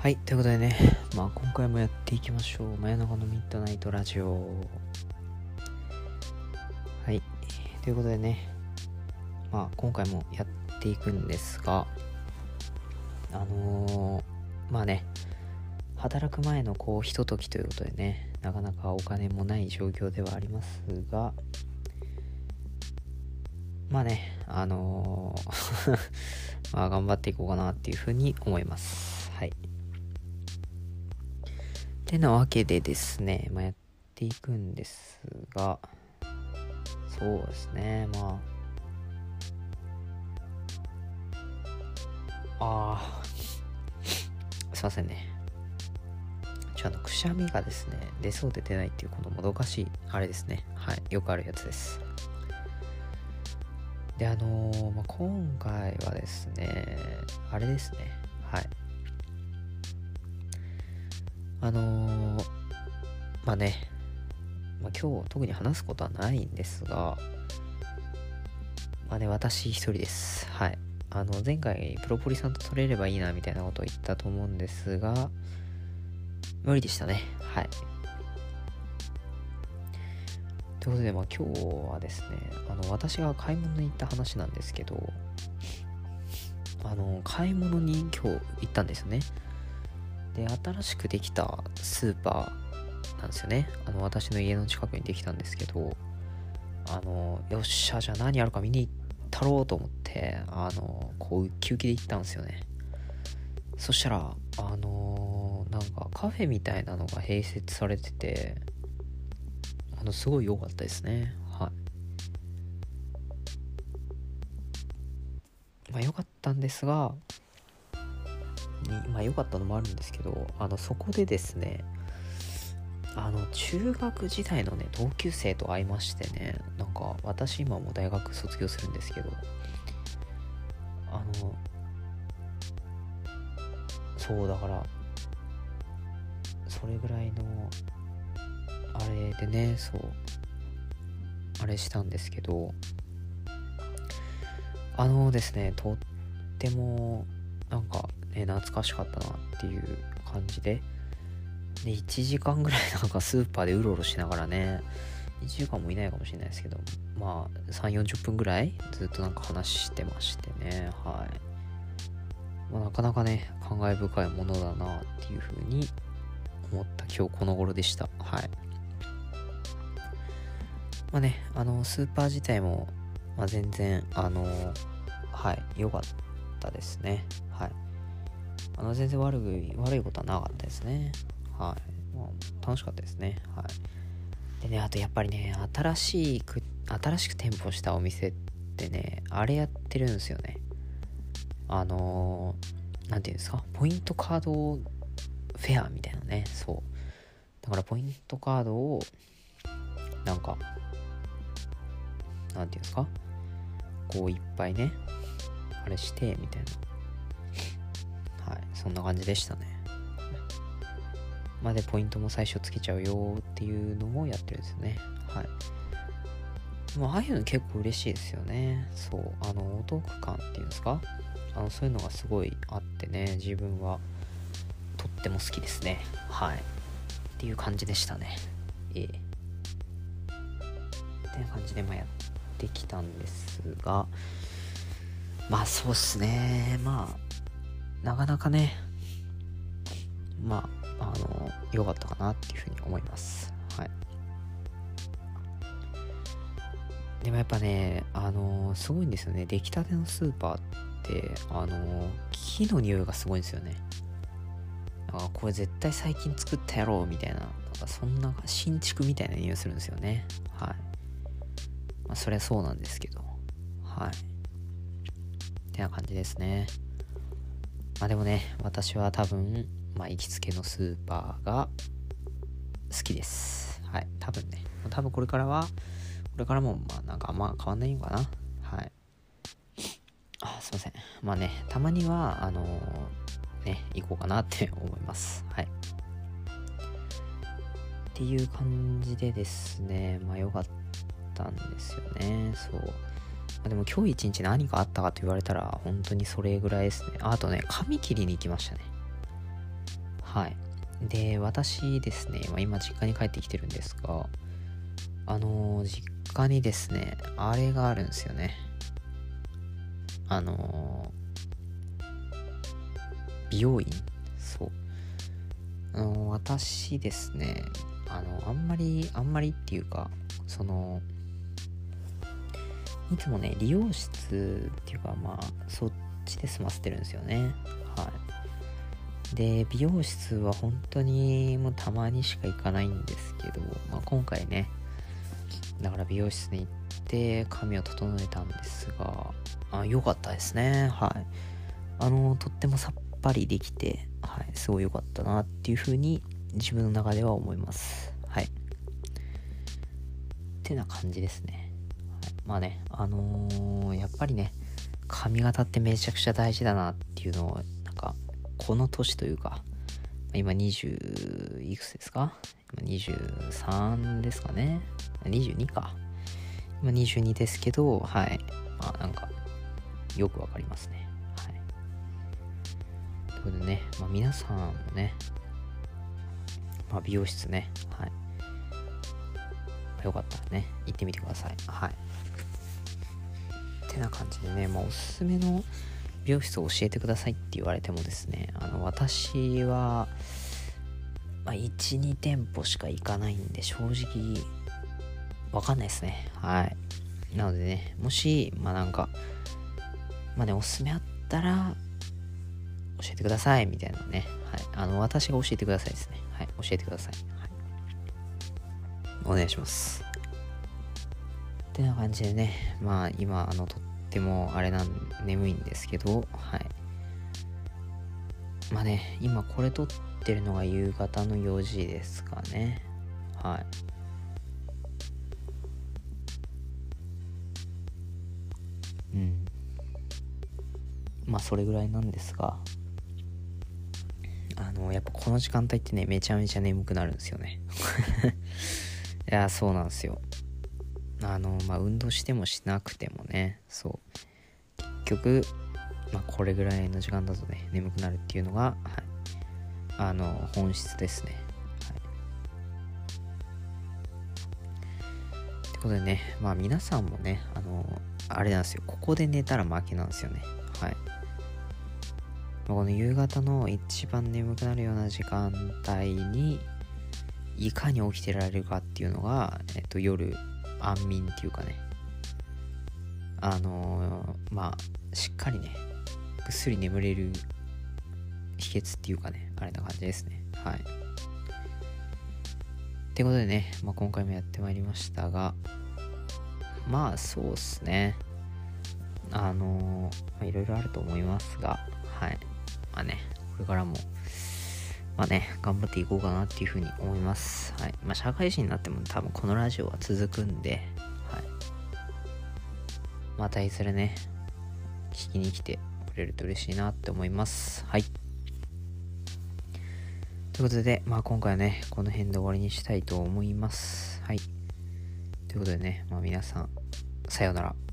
はい、ということでね、まあ今回もやっていきましょう。真夜中のミッドナイトラジオ。はい、ということでね、まあ今回もやっていくんですが、あのー、まあね、働く前のこうひとときということでね、なかなかお金もない状況ではありますが、まあね、あのー まあ頑張っていこうかなっていうふうに思います。はい。てなわけでですね、まあ、やっていくんですが、そうですね、まあ、ああ、すいませんね。ちょ、あの、くしゃみがですね、出そうで出ないっていう、このもどかしい、あれですね。はい、よくあるやつです。で、あのー、まあ、今回はですね、あれですね、はい。あのー、まあね、まあ、今日特に話すことはないんですが、まあね、私一人です。はい。あの、前回、プロポリさんと取れればいいな、みたいなことを言ったと思うんですが、無理でしたね。はい。ということで、まあ今日はですね、あの、私が買い物に行った話なんですけど、あの、買い物に今日行ったんですよね。で新しくできたスーパーなんですよね。あの私の家の近くにできたんですけどあのよっしゃじゃあ何あるか見に行ったろうと思ってあのこうウキウキで行ったんですよね。そしたらあのなんかカフェみたいなのが併設されててあのすごい良かったですね。はい。まあ良かったんですがに、まあ良かったのもあるんですけど、あの、そこでですね、あの、中学時代のね、同級生と会いましてね、なんか、私今も大学卒業するんですけど、あの、そうだから、それぐらいの、あれでね、そう、あれしたんですけど、あのですね、とっても、なんか、ね、懐かしかったなっていう感じで、で、1時間ぐらいなんかスーパーでうろうろしながらね、1時間もいないかもしれないですけど、まあ、3、40分ぐらいずっとなんか話してましてね、はい。まあ、なかなかね、感慨深いものだなっていうふうに思った今日この頃でした。はい。まあね、あの、スーパー自体も、まあ、全然、あの、はい、良かったですね。はい。あの全然悪い悪いことはなかったですね。はい。まあ、楽しかったですね。はい。でね、あとやっぱりね、新しく、新しく店舗したお店ってね、あれやってるんですよね。あのー、なんていうんですか、ポイントカードフェアみたいなね、そう。だからポイントカードを、なんか、なんていうんですか、こういっぱいね、れして、みたいなはい。そんな感じでしたね。まで、ポイントも最初つけちゃうよっていうのもやってるんですよね。はい。まあ、ああいうの結構嬉しいですよね。そう。あの、お得感っていうんですか？あの、そういうのがすごいあってね、自分はとっても好きですね。はい。っていう感じでしたね。ええっていう感じで、まあ、やってきたんですが、まあ、そうっすね。まあ、なかなかね、まあ、あの、良かったかなっていうふうに思います。はい。でもやっぱね、あの、すごいんですよね。出来たてのスーパーって、あの、木の匂いがすごいんですよね。あこれ絶対最近作ったやろうみたいな、なんかそんな新築みたいな匂いするんですよね。はい。まあ、そりゃそうなんですけど。はい。てな感じですね。まあでもね、私は多分、まあ行きつけのスーパーが好きです。はい、多分ね。多分これからは、これからもまあなんかあんま変わんないのかな。はい。あ、すいません。まあね、たまには、あのー、ね、行こうかなって思います。はい。っていう感じでですね、まあ良かったんですよね。そう。あでも今日一日何かあったかと言われたら本当にそれぐらいですね。あとね、髪切りに行きましたね。はいで私ですね、ま、今実家に帰ってきてるんですがあの、実家にですねあれがあるんですよねあの、美容院そうあの私ですねあのあんまりあんまりっていうかそのいつもね理容室っていうかまあそっちで済ませてるんですよね。はい。で美容室は本当にもうたまにしか行かないんですけど、まあ、今回ねだから美容室に行って髪を整えたんですがあ良かったですね。はい。あのとってもさっぱりできてはい。すごい良かったなっていうふうに自分の中では思います。はい。ってな感じですね、まあねあのー、やっぱりね髪型ってめちゃくちゃ大事だなっていうのをなんかこの年というか今20いくつですか？今23ですかね？22か。今22ですけどはい。まあなんかよくわかりますね。はい。ということでね、まあ、皆さんもねまあ、美容室ねはい。よかったらね行ってみてください。はい。てな感じでね、まあ、おすすめの美容室を教えてくださいって言われてもですねあの私は、まあ、12店舗しか行かないんで正直わかんないですね。はい。なのでねもしまあなんかまあねおすすめあったら教えてくださいみたいなね。はい。あの私が教えてくださいですね。はい教えてください、はい、お願いします。ってな感じでねまあ今あのとってもあれなん眠いんですけどはい。まあね今これ撮ってるのが夕方の4時ですかね。はい。うん。まあそれぐらいなんですがあのやっぱこの時間帯ってねめちゃめちゃ眠くなるんですよね。いやそうなんですよ。あのまあ運動してもしなくてもねそう。結局まあこれぐらいの時間だとね眠くなるっていうのがはい。あの本質ですね。はい。ってことでねまあ皆さんもねあのあれなんですよ。ここで寝たら負けなんですよね。はい。この夕方の一番眠くなるような時間帯にいかに起きてられるかっていうのが、えっと、夜安眠っていうかね。あのー、まあしっかりねぐっすり眠れる秘訣っていうかねあれな感じですね。はい。ってことでね、まあ、今回もやってまいりましたがまあそうっすね。あのいろいろあると思いますがはい。まあねこれからもまあね、頑張っていこうかなっていうふうに思います。はい。まあ、社会人になっても多分このラジオは続くんで、はい。またいずれね、聞きに来てくれると嬉しいなって思います。はい。ということで、まあ今回はね、この辺で終わりにしたいと思います。はい。ということでね、まあ皆さん、さようなら。